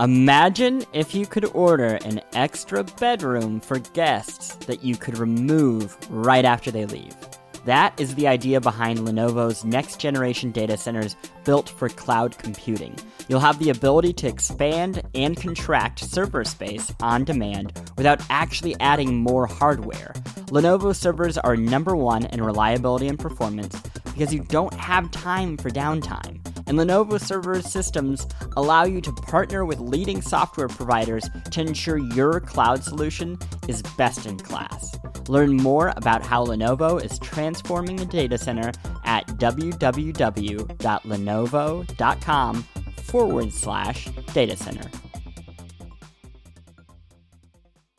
Imagine if you could order an extra bedroom for guests that you could remove right after they leave. That is the idea behind Lenovo's next generation data centers built for cloud computing. You'll have the ability to expand and contract server space on demand without actually adding more hardware. Lenovo servers are number one in reliability and performance because you don't have time for downtime. And Lenovo server systems allow you to partner with leading software providers to ensure your cloud solution is best in class. Learn more about how Lenovo is transforming the data center at www.lenovo.com forward slash data center.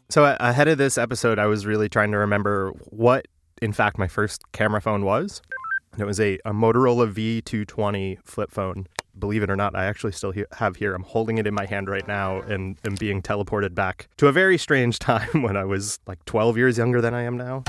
So ahead of this episode, I was really trying to remember what, in fact, my first camera phone was. And it was a, a Motorola V220 flip phone. Believe it or not, I actually still he- have here. I'm holding it in my hand right now and am being teleported back to a very strange time when I was like 12 years younger than I am now.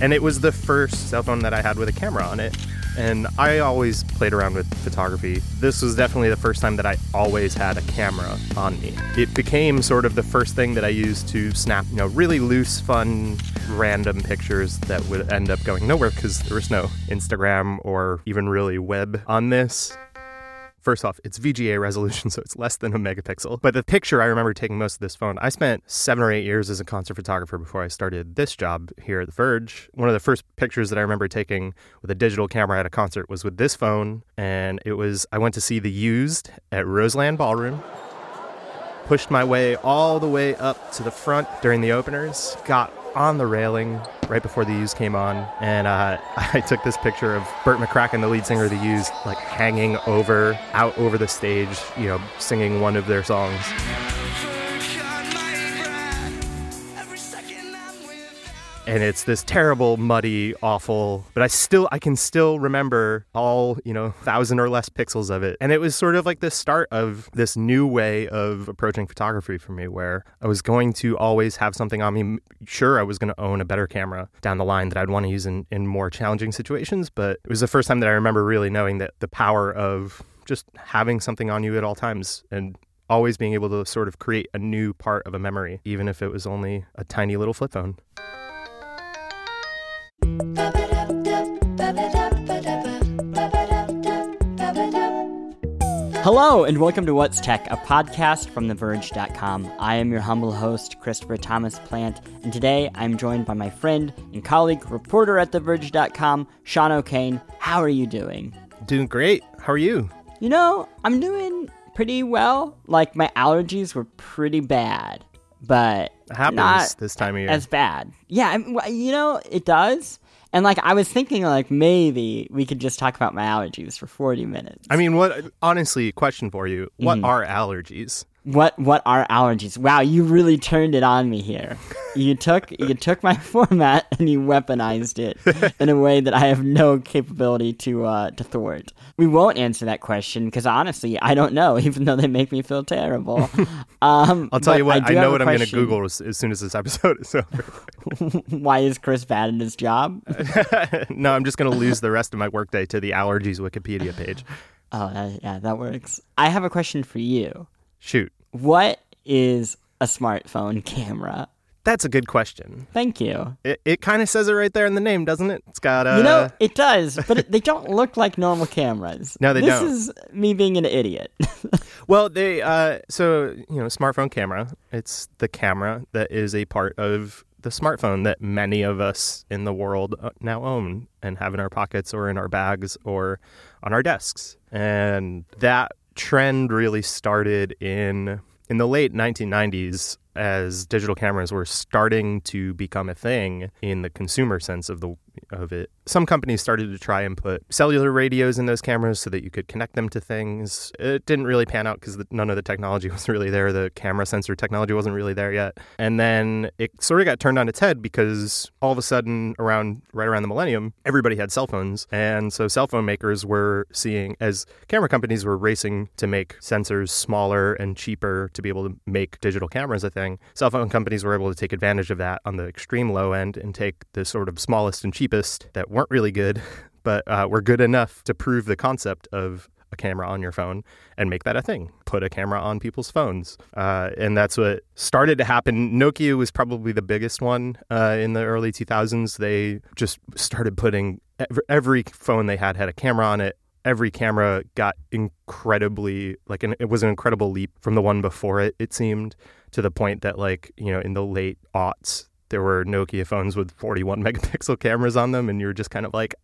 And it was the first cell phone that I had with a camera on it. And I always played around with photography. This was definitely the first time that I always had a camera on me. It became sort of the first thing that I used to snap, you know, really loose, fun, random pictures that would end up going nowhere because there was no Instagram or even really web on this. First off, it's VGA resolution, so it's less than a megapixel. But the picture I remember taking most of this phone, I spent seven or eight years as a concert photographer before I started this job here at The Verge. One of the first pictures that I remember taking with a digital camera at a concert was with this phone, and it was I went to see The Used at Roseland Ballroom. Pushed my way all the way up to the front during the openers, got on the railing right before the Used came on, and uh, I took this picture of Bert McCracken, the lead singer of the Used, like hanging over, out over the stage, you know, singing one of their songs. And it's this terrible, muddy, awful. But I still, I can still remember all you know, thousand or less pixels of it, and it was sort of like the start of this new way of approaching photography for me, where I was going to always have something on me. Sure, I was going to own a better camera down the line that I'd want to use in, in more challenging situations, but it was the first time that I remember really knowing that the power of just having something on you at all times and always being able to sort of create a new part of a memory, even if it was only a tiny little flip phone. Hello, and welcome to What's Tech, a podcast from TheVerge.com. I am your humble host, Christopher Thomas Plante, and today I'm joined by my friend and colleague, reporter at TheVerge.com, Sean O'Kane. How are you doing? Doing great. How are you? You know, I'm doing pretty well. Like, my allergies were pretty bad, but It happens not this time of year. as bad. Yeah, I mean, you know, it does. And like, I was thinking, like, maybe we could just talk about my allergies for 40 minutes. I mean, what? Honestly, question for you: What Mm-hmm. are allergies? What what are allergies? Wow, you really turned it on me here. You took you took my format and you weaponized it in a way that I have no capability to uh, to thwart. We won't answer that question because honestly, I don't know. Even though they make me feel terrible. Um, I'll tell you what. I, do know what I'm going to. Google as, as soon as this episode is over. Why is Chris bad at his job? no, I'm just going to lose the rest of my workday to the allergies Wikipedia page. Oh, that, yeah, that works. I have a question for you. Shoot, What is a smartphone camera? that's a good question. Thank you. It, it kind of says it right there in the name, doesn't it? It's got a. You know, it does, but it, they don't look like normal cameras. No, they this don't. This is me being an idiot. Well, they uh, so you know, smartphone camera. It's the camera that is a part of the smartphone that many of us in the world uh, now own and have in our pockets or in our bags or on our desks. And that trend really started in in the late 1990s as digital cameras were starting to become a thing in the consumer sense of the of it. Some companies started to try and put cellular radios in those cameras so that you could connect them to things. It didn't really pan out because none of the technology was really there. The camera sensor technology wasn't really there yet. And then it sort of got turned on its head because all of a sudden, around right around the millennium, everybody had cell phones, and so cell phone makers were seeing as camera companies were racing to make sensors smaller and cheaper to be able to make digital cameras a thing. Cell phone companies were able to take advantage of that on the extreme low end and take the sort of smallest and cheapest that weren't really good, but uh, were good enough to prove the concept of a camera on your phone and make that a thing. Put a camera on people's phones. Uh, and that's what started to happen. Nokia was probably the biggest one uh, in the early 2000s. They just started putting every phone they had had a camera on it every camera got incredibly like an, it was an incredible leap from the one before it it seemed to the point that like you know in the late aughts there were Nokia phones with 41 megapixel cameras on them and you're just kind of like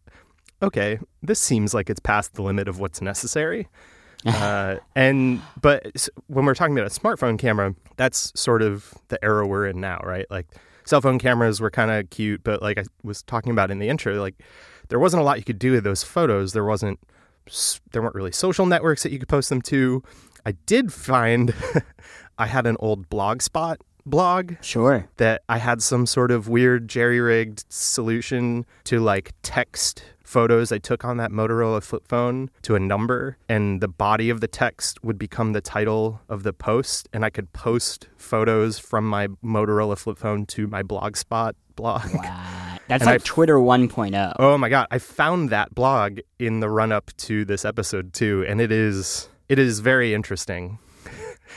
okay this seems like it's past the limit of what's necessary. Uh, and but when we're talking about a smartphone camera that's sort of the era we're in now right? Like cell phone cameras were kind of cute but like I was talking about in the intro like there wasn't a lot you could do with those photos. There wasn't there weren't really social networks that you could post them to. I did find I had an old blogspot blog. Sure. That I had some sort of weird jerry rigged solution to like text photos I took on that Motorola flip phone to a number, and the body of the text would become the title of the post, and I could post photos from my Motorola flip phone to my blogspot blog. Wow. That's and like I, Twitter 1.0. Oh my god, I found that blog in the run up to this episode too, and it is it is very interesting.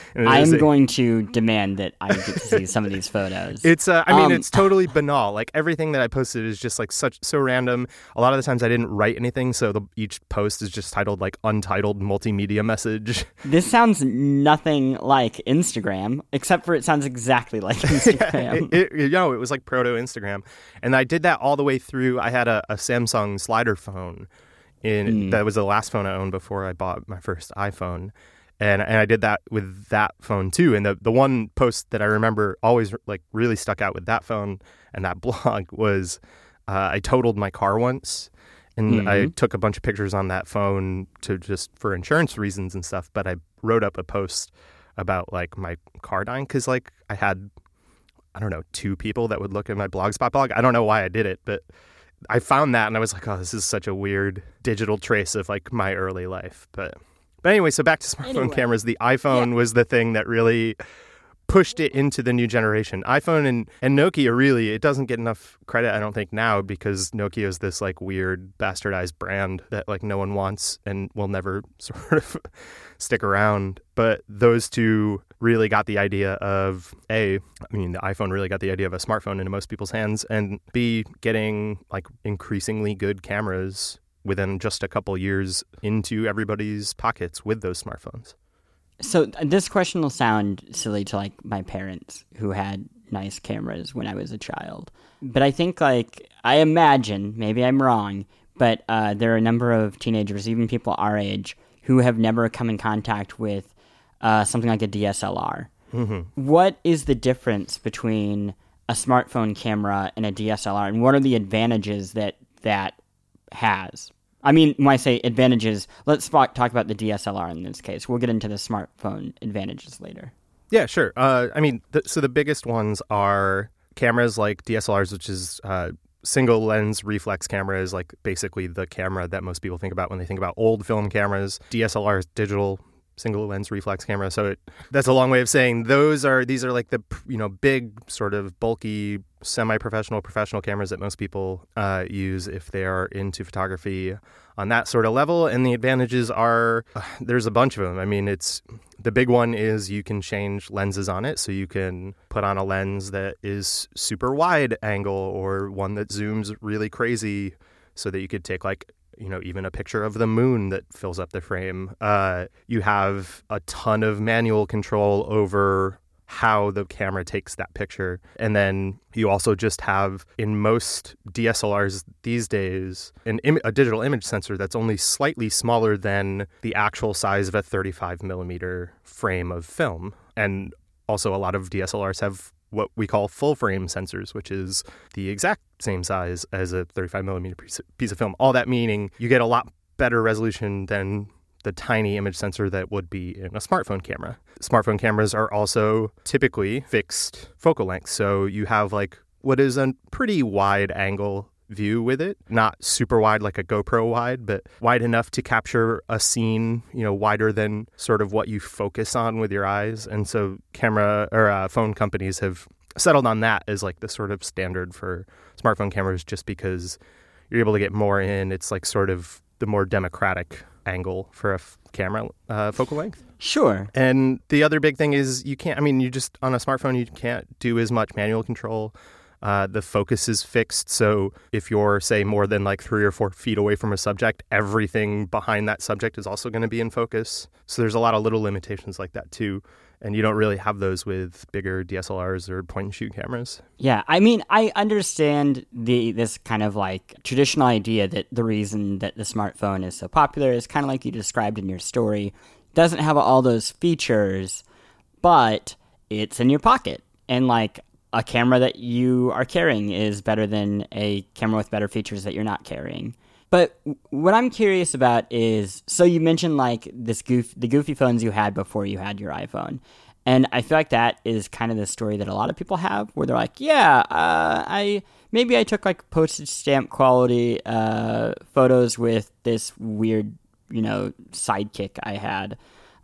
I'm going to demand that I get to see some of these photos. It's, uh, I mean, um, it's totally banal. Like everything that I posted is just like such so random. A lot of the times I didn't write anything, so the, each post is just titled like untitled multimedia message. This sounds nothing like Instagram, except for it sounds exactly like Instagram. it, it, you know, it was like proto Instagram, and I did that all the way through. I had a, a Samsung slider phone. In, mm. that was the last phone I owned before I bought my first iPhone and and I did that with that phone too. And the the one post that I remember always like really stuck out with that phone and that blog was uh, I totaled my car once, and mm-hmm. I took a bunch of pictures on that phone to just for insurance reasons and stuff. But I wrote up a post about like my car dying because like I had I don't know two people that would look at my blogspot blog. I don't know why I did it, but. I found that and I was like, oh, this is such a weird digital trace of like my early life. But but anyway, so back to smartphone anyway. cameras. The iPhone yeah. was the thing that really pushed it into the new generation. iPhone and, and Nokia really, it doesn't get enough credit, I don't think, now because Nokia is this like weird bastardized brand that like no one wants and will never sort of stick around. But those two really got the idea of A, I mean, the iPhone really got the idea of a smartphone into most people's hands, and B, getting like increasingly good cameras within just a couple years into everybody's pockets with those smartphones. So this question will sound silly to like my parents who had nice cameras when I was a child, but I think like I imagine maybe I'm wrong, but uh, there are a number of teenagers, even people our age, who have never come in contact with uh, something like a DSLR. Mm-hmm. What is the difference between a smartphone camera and a DSLR, and what are the advantages that that has. I mean, when I say advantages, let's talk about the DSLR in this case. We'll get into the smartphone advantages later. Yeah, sure. Uh, I mean, th- so the biggest ones are cameras like DSLRs, which is uh, single lens reflex cameras, like basically the camera that most people think about when they think about old film cameras. DSLR is digital single lens reflex camera. So it, that's a long way of saying those are these are like the you know big sort of bulky semi-professional professional cameras that most people uh, use if they are into photography on that sort of level. And the advantages are uh, there's a bunch of them. I mean it's the big one is you can change lenses on it. So you can put on a lens that is super wide angle or one that zooms really crazy so that you could take like you know even a picture of the moon that fills up the frame uh, you have a ton of manual control over how the camera takes that picture. And then you also just have in most DSLRs these days an Im- a digital image sensor that's only slightly smaller than the actual size of a 35 millimeter frame of film. And also, a lot of DSLRs have what we call full frame sensors, which is the exact same size as a 35 millimeter piece of film. All that meaning you get a lot better resolution than the tiny image sensor that would be in a smartphone camera. Smartphone cameras are also typically fixed focal length. So you have like what is a pretty wide angle view with it. Not super wide like a GoPro wide, but wide enough to capture a scene, you know, wider than sort of what you focus on with your eyes. And so camera or uh, phone companies have settled on that as like the sort of standard for smartphone cameras just because you're able to get more in. It's like sort of the more democratic angle for a f- camera uh, focal length. Sure. And the other big thing is you can't, I mean, you just, on a smartphone, you can't do as much manual control. Uh, the focus is fixed. So if you're, say, more than like three or four feet away from a subject, everything behind that subject is also going to be in focus. So there's a lot of little limitations like that too. And you don't really have those with bigger DSLRs or point and shoot cameras. Yeah, I mean, I understand the this kind of like traditional idea that the reason that the smartphone is so popular is kind of like you described in your story. Doesn't have all those features, but it's in your pocket. And like a camera that you are carrying is better than a camera with better features that you're not carrying. But what I'm curious about is so you mentioned like this goof the goofy phones you had before you had your iPhone. And I feel like that is kind of the story that a lot of people have where they're like, yeah, uh, I maybe I took like postage stamp quality uh, photos with this weird, you know, sidekick I had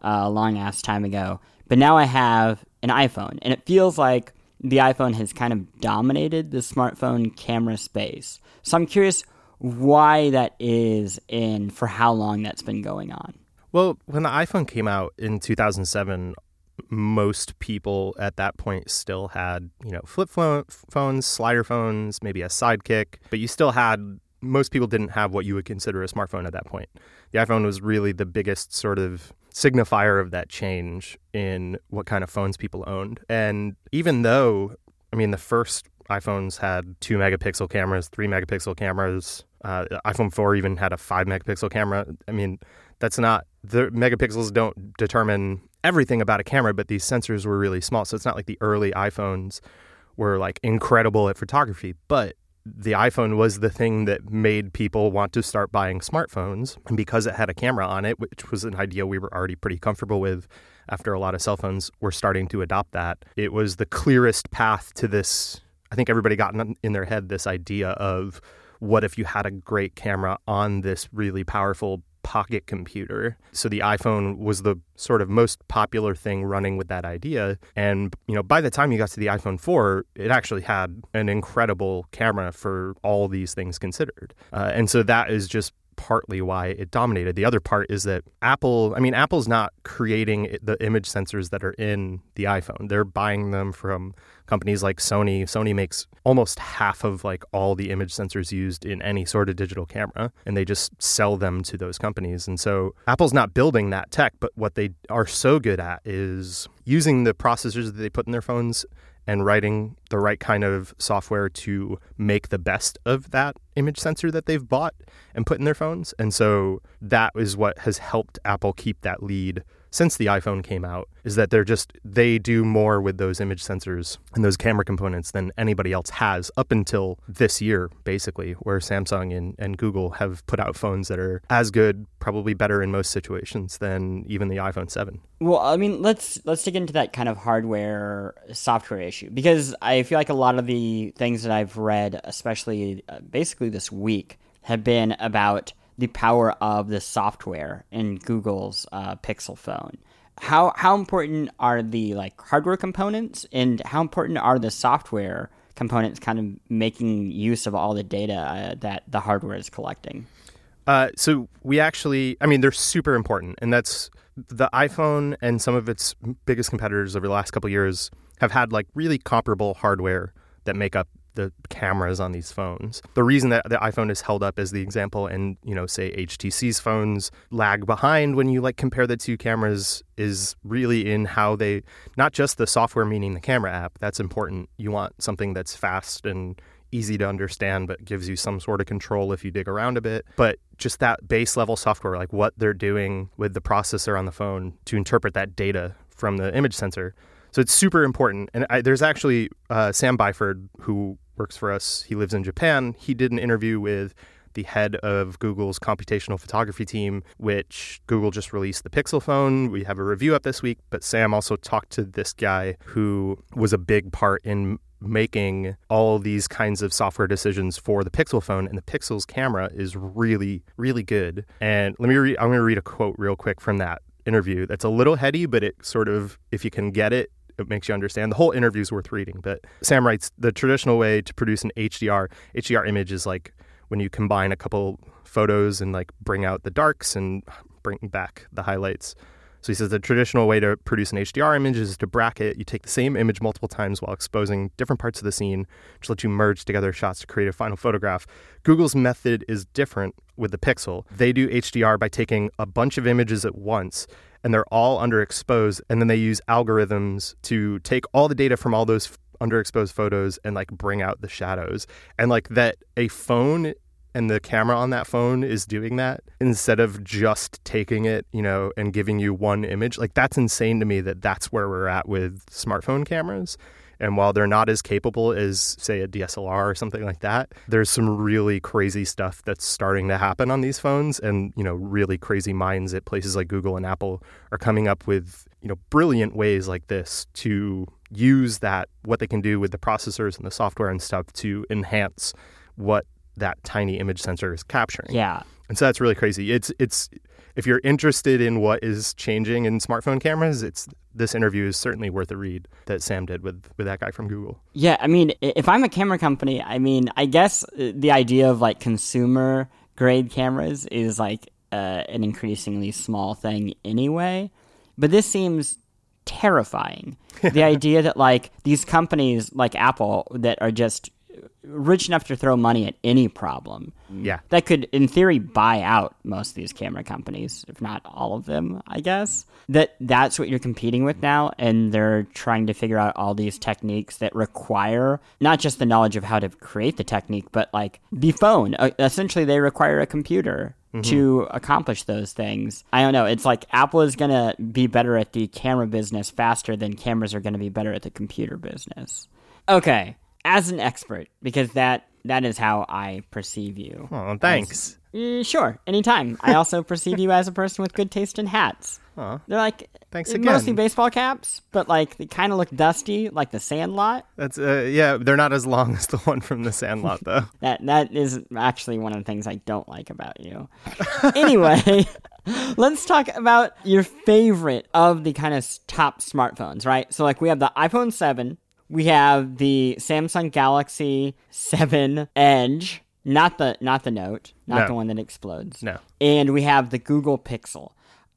uh, a long ass time ago. But now I have an iPhone and it feels like the iPhone has kind of dominated the smartphone camera space. So I'm curious why that is and for how long that's been going on. Well, when the iPhone came out in 2007, most people at that point still had, you know, flip phones, slider phones, maybe a sidekick, but you still had most people didn't have what you would consider a smartphone at that point. The iPhone was really the biggest sort of signifier of that change in what kind of phones people owned. And even though, I mean, the first iPhones had two megapixel cameras, three megapixel cameras, uh, iPhone 4 even had a five megapixel camera. I mean, that's not, the megapixels don't determine everything about a camera, but these sensors were really small. So it's not like the early iPhones were like incredible at photography, but the iPhone was the thing that made people want to start buying smartphones. And because it had a camera on it, which was an idea we were already pretty comfortable with after a lot of cell phones were starting to adopt that, it was the clearest path to this. I think everybody got in their head this idea of what if you had a great camera on this really powerful pocket computer. So the iPhone was the sort of most popular thing running with that idea. And, you know, by the time you got to the iPhone 4, it actually had an incredible camera for all these things considered. Uh, and so that is just partly why it dominated. The other part is that Apple, I mean, Apple's not creating the image sensors that are in the iPhone. They're buying them from companies like Sony. Sony makes almost half of like all the image sensors used in any sort of digital camera and they just sell them to those companies. And so Apple's not building that tech, but what they are so good at is using the processors that they put in their phones and writing the right kind of software to make the best of that image sensor that they've bought and put in their phones. And so that is what has helped Apple keep that lead since the iPhone came out is that they're just they do more with those image sensors and those camera components than anybody else has up until this year basically where Samsung and, and Google have put out phones that are as good probably better in most situations than even the iPhone 7. Well, I mean, let's let's dig into that kind of hardware software issue because I feel like a lot of the things that I've read especially uh, basically this week have been about the power of the software in Google's uh, Pixel phone. How how important are the like hardware components, and how important are the software components, kind of making use of all the data uh, that the hardware is collecting? Uh, so we actually, I mean, they're super important, and that's the iPhone and some of its biggest competitors over the last couple years have had like really comparable hardware that make up the cameras on these phones. The reason that the iPhone is held up as the example and, you know, say HTC's phones lag behind when you like compare the two cameras is really in how they not just the software meaning the camera app, that's important. You want something that's fast and easy to understand but gives you some sort of control if you dig around a bit. But just that base level software like what they're doing with the processor on the phone to interpret that data from the image sensor so it's super important. And I, there's actually uh, Sam Byford, who works for us. He lives in Japan. He did an interview with the head of Google's computational photography team, which Google just released the Pixel phone. We have a review up this week, but Sam also talked to this guy who was a big part in making all these kinds of software decisions for the Pixel phone and the Pixel's camera is really really good. And let me read I'm going to read a quote real quick from that interview. That's a little heady, but it sort of if you can get it, it makes you understand. The whole interview is worth reading. But Sam writes the traditional way to produce an HDR HDR image is like when you combine a couple photos and like bring out the darks and bring back the highlights. So he says the traditional way to produce an HDR image is to bracket. You take the same image multiple times while exposing different parts of the scene, which lets you merge together shots to create a final photograph. Google's method is different with the Pixel. They do HDR by taking a bunch of images at once and they're all underexposed and then they use algorithms to take all the data from all those underexposed photos and like bring out the shadows and like that a phone and the camera on that phone is doing that instead of just taking it, you know, and giving you one image. Like that's insane to me that that's where we're at with smartphone cameras. And while they're not as capable as, say, a DSLR or something like that, there's some really crazy stuff that's starting to happen on these phones. And, you know, really crazy minds at places like Google and Apple are coming up with, you know, brilliant ways like this to use that, what they can do with the processors and the software and stuff to enhance what that tiny image sensor is capturing. Yeah. And so that's really crazy. It's it's if you're interested in what is changing in smartphone cameras, it's this interview is certainly worth a read that Sam did with with that guy from Google. Yeah, I mean, if I'm a camera company, I mean, I guess uh, the idea of like consumer grade cameras is like uh, an increasingly small thing anyway. But this seems terrifying. the idea that like these companies like Apple that are just rich enough to throw money at any problem. Yeah. That could, in theory, buy out most of these camera companies, if not all of them, I guess. That that's what you're competing with now, and they're trying to figure out all these techniques that require not just the knowledge of how to create the technique, but like the phone. Uh, essentially, they require a computer to accomplish those things. I don't know. It's like Apple is going to be better at the camera business faster than cameras are going to be better at the computer business. Okay, as an expert, because that that is how I perceive you. Oh, thanks. Mm, sure, anytime. I also perceive you as a person with good taste in hats. Aw. They're like Thanks again. mostly baseball caps, but like they kind of look dusty, like the Sandlot. That's uh, yeah, they're not as long as the one from the Sandlot though. That that is actually one of the things I don't like about you. anyway, let's talk about your favorite of the kind of top smartphones, right? So like we have the iPhone 7, we have the Samsung Galaxy 7 Edge, not the not the Note, not No. the one that explodes. No. And we have the Google Pixel.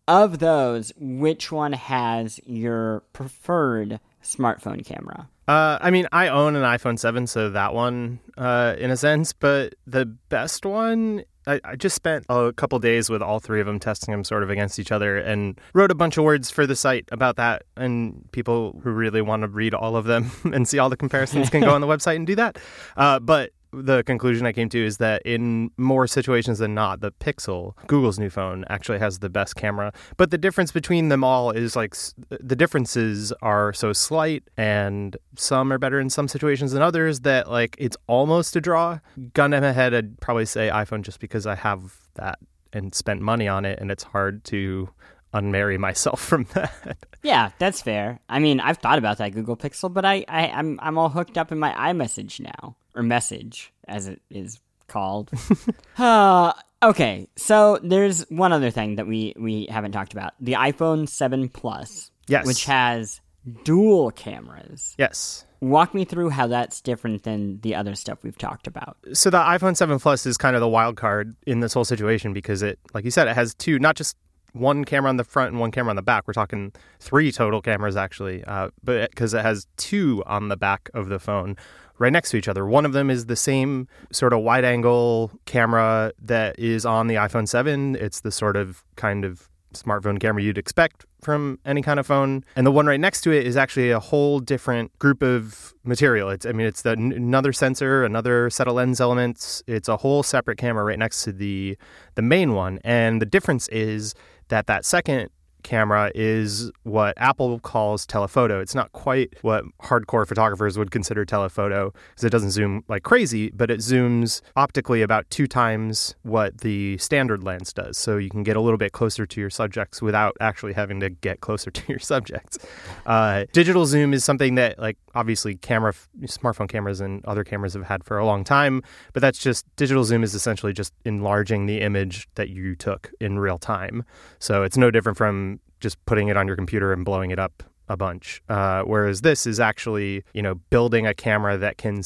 Of those, which one has your preferred smartphone camera? Uh, I mean, I own an iPhone 7, so that one, uh, in a sense, but the best one, I, I just spent a couple days with all three of them testing them sort of against each other and wrote a bunch of words for the site about that. And people who really want to read all of them and see all the comparisons can go on the website and do that. Uh, but the conclusion I came to is that in more situations than not, the Pixel, Google's new phone, actually has the best camera. But the difference between them all is like the differences are so slight, and some are better in some situations than others that like it's almost a draw. Gun to my head, I'd probably say iPhone just because I have that and spent money on it, and it's hard to unmarry myself from that. Yeah, that's fair. I mean, I've thought about that Google Pixel, but I, I I'm I'm all hooked up in my iMessage now, or message as it is called. uh, okay, so there's one other thing that we we haven't talked about: the iPhone 7 Plus, Yes. which has dual cameras. yes. Walk me through how that's different than the other stuff we've talked about. so the iPhone 7 Plus is kind of the wild card in this whole situation because it, like you said, it has two, not just one camera on the front and one camera on the back. We're talking three total cameras actually, uh, but because it has two on the back of the phone right next to each other. One of them is the same sort of wide angle camera that is on the iPhone 7. It's the sort of kind of smartphone camera you'd expect from any kind of phone. And the one right next to it is actually a whole different group of material. It's I mean it's the, another sensor, another set of lens elements. It's a whole separate camera right next to the the main one. And the difference is that that second camera is what Apple calls telephoto. It's not quite what hardcore photographers would consider telephoto because it doesn't zoom like crazy, but it zooms optically about two times what the standard lens does. So you can get a little bit closer to your subjects without actually having to get closer to your subjects. Uh, digital zoom is something that, like, obviously, camera, smartphone cameras and other cameras have had for a long time, but that's just digital zoom is essentially just enlarging the image that you took in real time. So it's no different from just putting it on your computer and blowing it up a bunch. Uh, whereas this is actually, you know, building a camera that can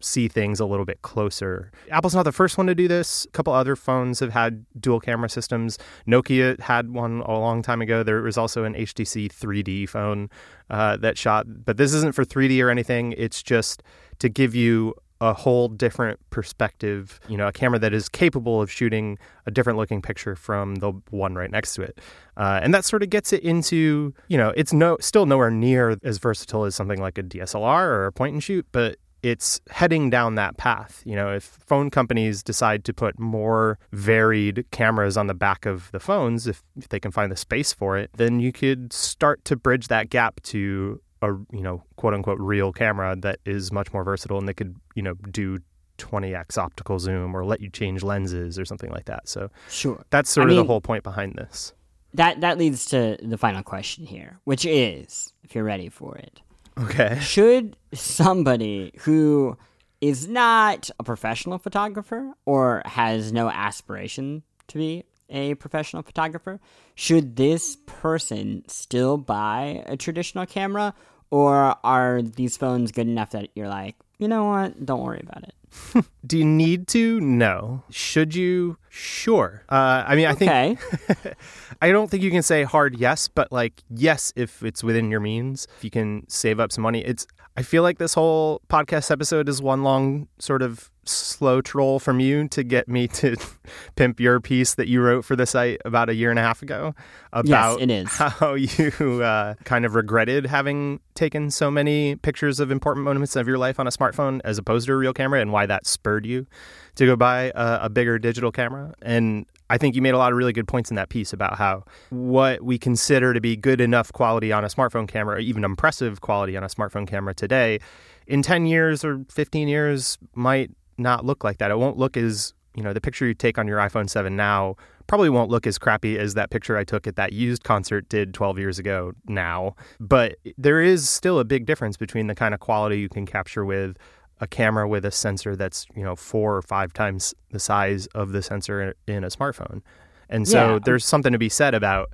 see things a little bit closer. Apple's not the first one to do this. A couple other phones have had dual camera systems. Nokia had one a long time ago. There was also an HTC 3D phone uh, that shot, but this isn't for 3D or anything. It's just to give you a whole different perspective, you know, a camera that is capable of shooting a different looking picture from the one right next to it. Uh, and that sort of gets it into, you know, it's no still nowhere near as versatile as something like a DSLR or a point and shoot, but it's heading down that path. You know, if phone companies decide to put more varied cameras on the back of the phones, if, if they can find the space for it, then you could start to bridge that gap to a you know quote unquote real camera that is much more versatile and they could you know do 20x optical zoom or let you change lenses or something like that. So sure, that's sort I of mean, the whole point behind this. That that leads to the final question here, which is, if you're ready for it, okay, should somebody who is not a professional photographer or has no aspiration to be a professional photographer, should this person still buy a traditional camera or are these phones good enough that you're like, you know what? Don't worry about it. Do you need to? No. Should you? Sure. Uh, I mean, I okay. think I don't think you can say hard yes, but like yes if it's within your means. If you can save up some money, it's. I feel like this whole podcast episode is one long sort of slow troll from you to get me to pimp your piece that you wrote for the site about a year and a half ago about yes, it is. how you uh, kind of regretted having taken so many pictures of important moments of your life on a smartphone as opposed to a real camera and why that spurred you to go buy a, a bigger digital camera. And I think you made a lot of really good points in that piece about how what we consider to be good enough quality on a smartphone camera, or even impressive quality on a smartphone camera today, in 10 years or 15 years might not look like that. It won't look as, you know, the picture you take on your iPhone 7 now probably won't look as crappy as that picture I took at that used concert did 12 years ago now. But there is still a big difference between the kind of quality you can capture with a camera with a sensor that's, you know, four or five times the size of the sensor in a smartphone. And so yeah. there's something to be said about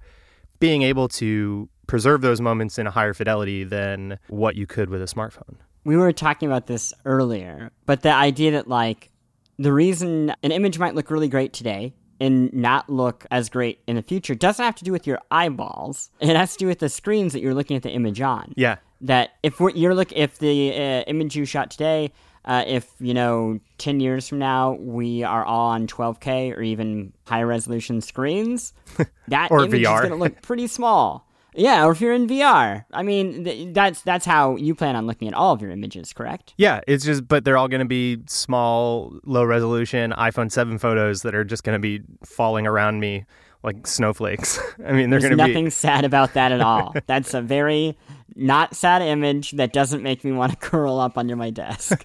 being able to preserve those moments in a higher fidelity than what you could with a smartphone we were talking about this earlier, but the idea that like the reason an image might look really great today and not look as great in the future doesn't have to do with your eyeballs. It has to do with the screens that you're looking at the image on. Yeah. That if you're look if the uh, image you shot today, uh, if you know, ten years from now we are all on 12K or even higher resolution screens, that or image VR. is going to look pretty small. Yeah, or if you're in VR. I mean, th- that's that's how you plan on looking at all of your images, correct? Yeah, it's just but they're all going to be small, low resolution iPhone 7 photos that are just going to be falling around me like snowflakes. I mean, they're going to be nothing sad about that at all. that's a very not sad image that doesn't make me want to curl up under my desk.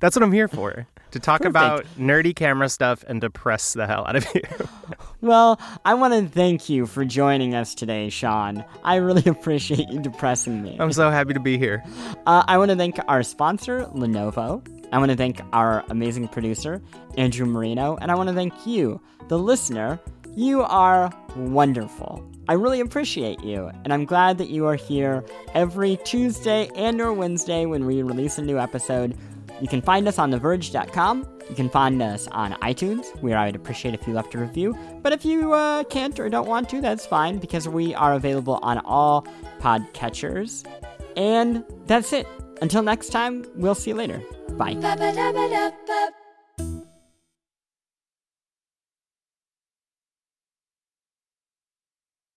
that's what I'm here for to talk Perfect. about nerdy camera stuff and depress the hell out of you. well, I want to thank you for joining us today, Sean. I really appreciate you depressing me. I'm so happy to be here. Uh, I want to thank our sponsor, Lenovo. I want to thank our amazing producer, Andrew Marino. And I want to thank you, the listener. You are wonderful. I really appreciate you, and I'm glad that you are here every Tuesday and or Wednesday when we release a new episode you can find us on TheVerge.com. You can find us on iTunes, where I would appreciate if you left a review. But if you uh, can't or don't want to, that's fine because we are available on all podcatchers. And that's it. Until next time, we'll see you later. Bye.